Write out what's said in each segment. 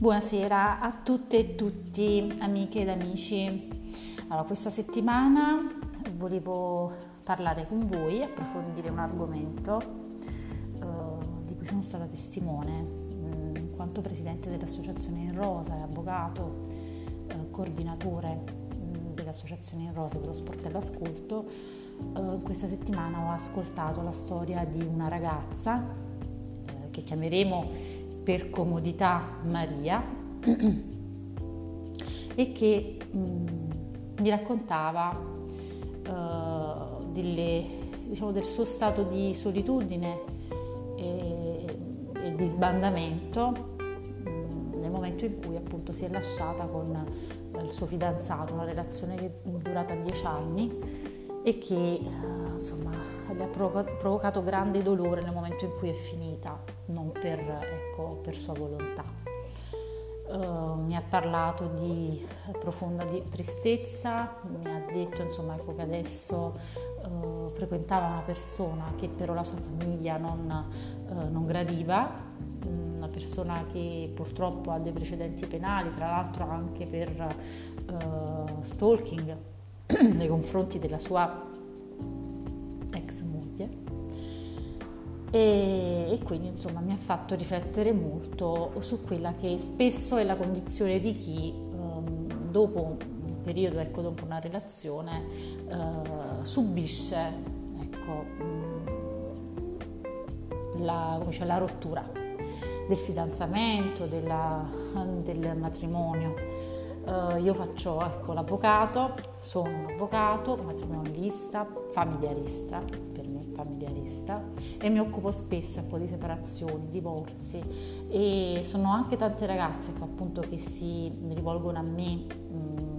Buonasera a tutte e tutti, amiche ed amici. Allora, questa settimana volevo parlare con voi, approfondire un argomento uh, di cui sono stata testimone mm, in quanto presidente dell'Associazione in Rosa e avvocato, uh, coordinatore um, dell'Associazione in Rosa dello Sport e l'Ascolto. Uh, questa settimana ho ascoltato la storia di una ragazza che chiameremo per comodità Maria e che mh, mm, mi raccontava uh, delle, diciamo, del suo stato di solitudine e, e di sbandamento mm, nel momento in cui appunto si è lasciata con il suo fidanzato, una relazione che è durata dieci anni e che insomma le ha provocato grande dolore nel momento in cui è finita, non per, ecco, per sua volontà. Uh, mi ha parlato di profonda di tristezza, mi ha detto insomma, ecco, che adesso uh, frequentava una persona che però la sua famiglia non, uh, non gradiva, una persona che purtroppo ha dei precedenti penali, tra l'altro anche per stalking nei confronti della sua e, e, quindi insomma mi ha fatto riflettere molto su quella che spesso è la condizione di chi um, dopo un periodo, ecco, dopo una relazione uh, subisce ecco, la, cioè, la, rottura del fidanzamento, della, del matrimonio Uh, io faccio ecco, l'avvocato, sono un avvocato, matrimonialista, familiarista, per me familiarista, e mi occupo spesso ecco, di separazioni, divorzi e sono anche tante ragazze ecco, appunto, che si rivolgono a me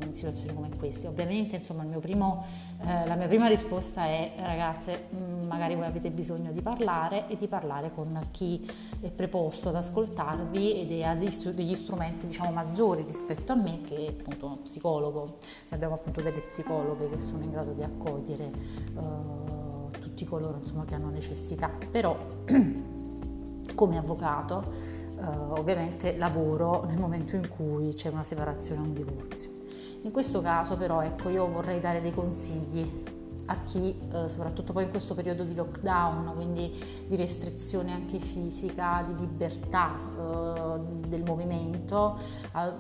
in situazioni come queste. Ovviamente insomma, primo, eh, la mia prima risposta è ragazze, mh, magari voi avete bisogno di parlare e di parlare con chi è preposto ad ascoltarvi ed ha degli strumenti diciamo, maggiori rispetto a me che è appunto uno psicologo. Abbiamo appunto delle psicologhe che sono in grado di accogliere uh, tutti coloro insomma, che hanno necessità. Però come avvocato Uh, ovviamente lavoro nel momento in cui c'è una separazione o un divorzio. In questo caso però ecco io vorrei dare dei consigli a chi, eh, soprattutto poi in questo periodo di lockdown, quindi di restrizione anche fisica, di libertà eh, del movimento, eh,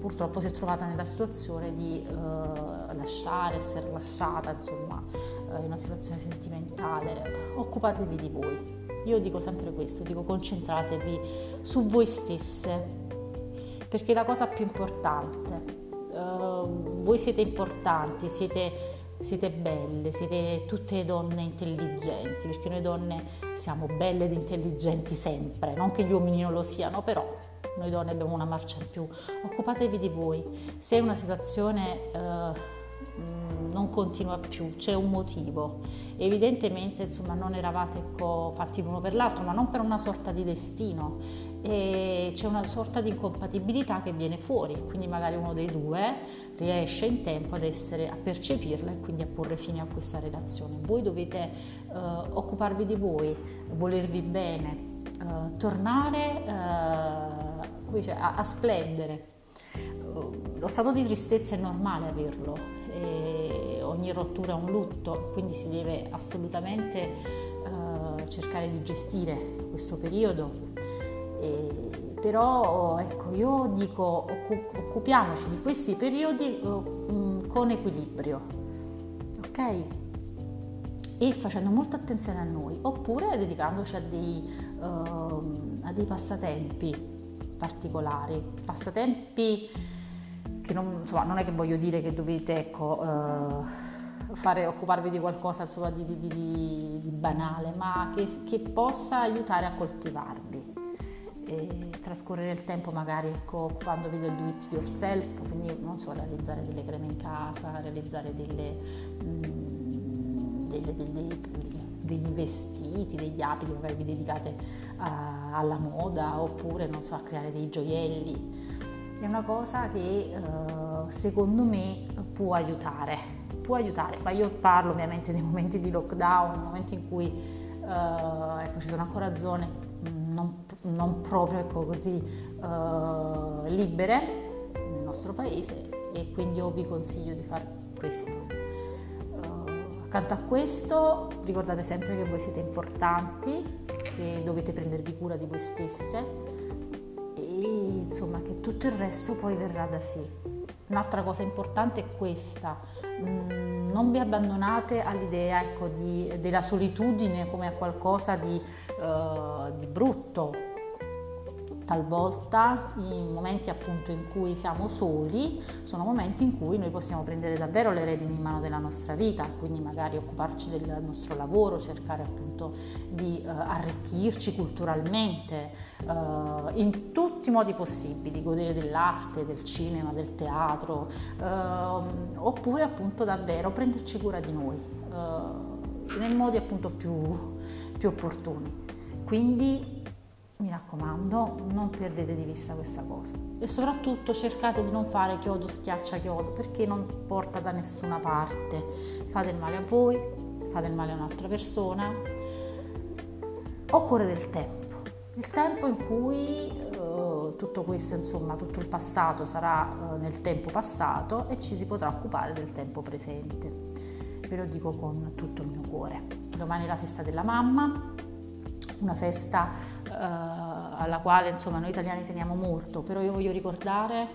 purtroppo si è trovata nella situazione di eh, lasciare, essere lasciata, insomma, eh, in una situazione sentimentale. Occupatevi di voi. Io dico sempre questo, dico concentratevi su voi stesse, perché la cosa più importante voi siete importanti, siete, siete belle, siete tutte donne intelligenti, perché noi donne siamo belle ed intelligenti sempre, non che gli uomini non lo siano, però noi donne abbiamo una marcia in più. Occupatevi di voi. Se una situazione uh, non continua più, c'è un motivo. Evidentemente insomma, non eravate ecco, fatti l'uno per l'altro, ma non per una sorta di destino e c'è una sorta di incompatibilità che viene fuori, quindi magari uno dei due riesce in tempo ad essere, a percepirla e quindi a porre fine a questa relazione. Voi dovete uh, occuparvi di voi, volervi bene, uh, tornare uh, dice, a, a, splendere. lo stato di tristezza è normale averlo, ogni rottura è un lutto, quindi si deve assolutamente cercare di gestire questo periodo e, però ecco, io dico occupiamoci di questi periodi uh, con equilibrio, ok? E facendo molta attenzione a noi, oppure dedicandoci a dei, uh, a dei passatempi particolari, passatempi che non, insomma, non, è che voglio dire che dovete ecco, uh, fare, occuparvi di qualcosa insomma, di, di, di, di, banale, ma che, che possa aiutare a coltivarvi trascorrere il tempo magari ecco, occupandovi del do it yourself, quindi non so, realizzare delle creme in casa, realizzare delle, mh, mm, delle, delle, degli vestiti, degli abiti, magari vi dedicate a, alla moda oppure non so, a creare dei gioielli. È una cosa che uh, secondo me può aiutare, può aiutare, ma io parlo ovviamente dei momenti di lockdown, momenti in cui uh, ecco, ci sono ancora zone non, proprio ecco, così uh, libere nel nostro paese e quindi io vi consiglio di fare questo. Uh, accanto a questo ricordate sempre che voi siete importanti, che dovete prendervi cura di voi stesse e insomma che tutto il resto poi verrà da sé. Un'altra cosa importante è questa, mm, non vi abbandonate all'idea ecco, di, della solitudine come a qualcosa di, uh, di brutto, talvolta in momenti appunto in cui siamo soli sono momenti in cui noi possiamo prendere davvero le redini in mano della nostra vita, quindi magari occuparci del nostro lavoro, cercare appunto di uh, arricchirci culturalmente uh, in tutti i modi possibili, godere dell'arte, del cinema, del teatro, uh, oppure appunto davvero prenderci cura di noi nei modi appunto più, più opportuni. Quindi mi raccomando, non perdete di vista questa cosa e soprattutto cercate di non fare chiodo schiaccia chiodo perché non porta da nessuna parte. Fate il male a voi, fate il male a un'altra persona. Occorre del tempo, il tempo in cui uh, tutto questo, insomma, tutto il passato sarà uh, nel tempo passato e ci si potrà occupare del tempo presente. Ve lo dico con tutto il mio cuore. Domani è la festa della mamma, una festa eh, alla quale insomma, noi italiani teniamo molto, però io voglio ricordare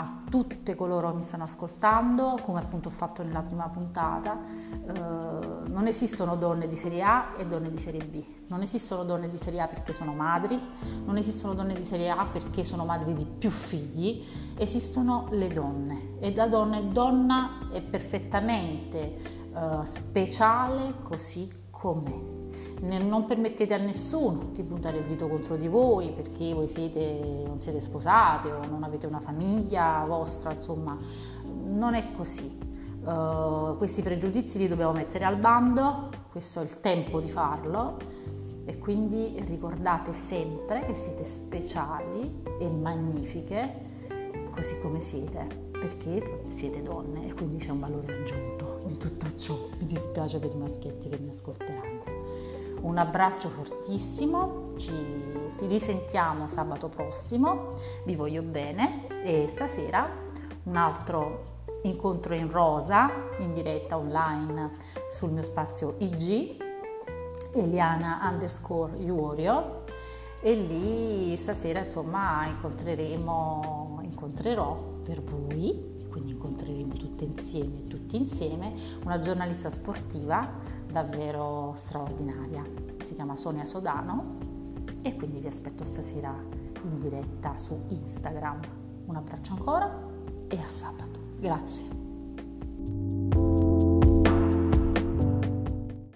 a tutte coloro che mi stanno ascoltando, come appunto ho fatto nella prima puntata, eh, non esistono donne di serie A e donne di serie B, non esistono donne di serie A perché sono madri, non esistono donne di serie A perché sono madri di più figli, esistono le donne. E da donna e donna è perfettamente eh, speciale così com'è non permettete a nessuno di puntare il dito contro di voi perché voi siete, non siete sposate o non avete una famiglia vostra, insomma, non è così. Uh, questi pregiudizi li dobbiamo mettere al bando, questo è il tempo di farlo e quindi ricordate sempre che siete speciali e magnifiche così come siete, perché siete donne e quindi c'è un valore aggiunto in tutto ciò. Mi dispiace per i maschietti che mi ascolteranno. Un abbraccio fortissimo, ci risentiamo sabato prossimo, vi voglio bene e stasera un altro incontro in rosa in diretta online sul mio spazio IG Eliana underscore Iuorio. E lì stasera insomma incontreremo incontrerò per voi quindi incontreremo tutte insieme tutti insieme una giornalista sportiva davvero straordinaria. Si chiama Sonia Sodano e quindi vi aspetto stasera in diretta su Instagram. Un abbraccio ancora e a sabato. Grazie.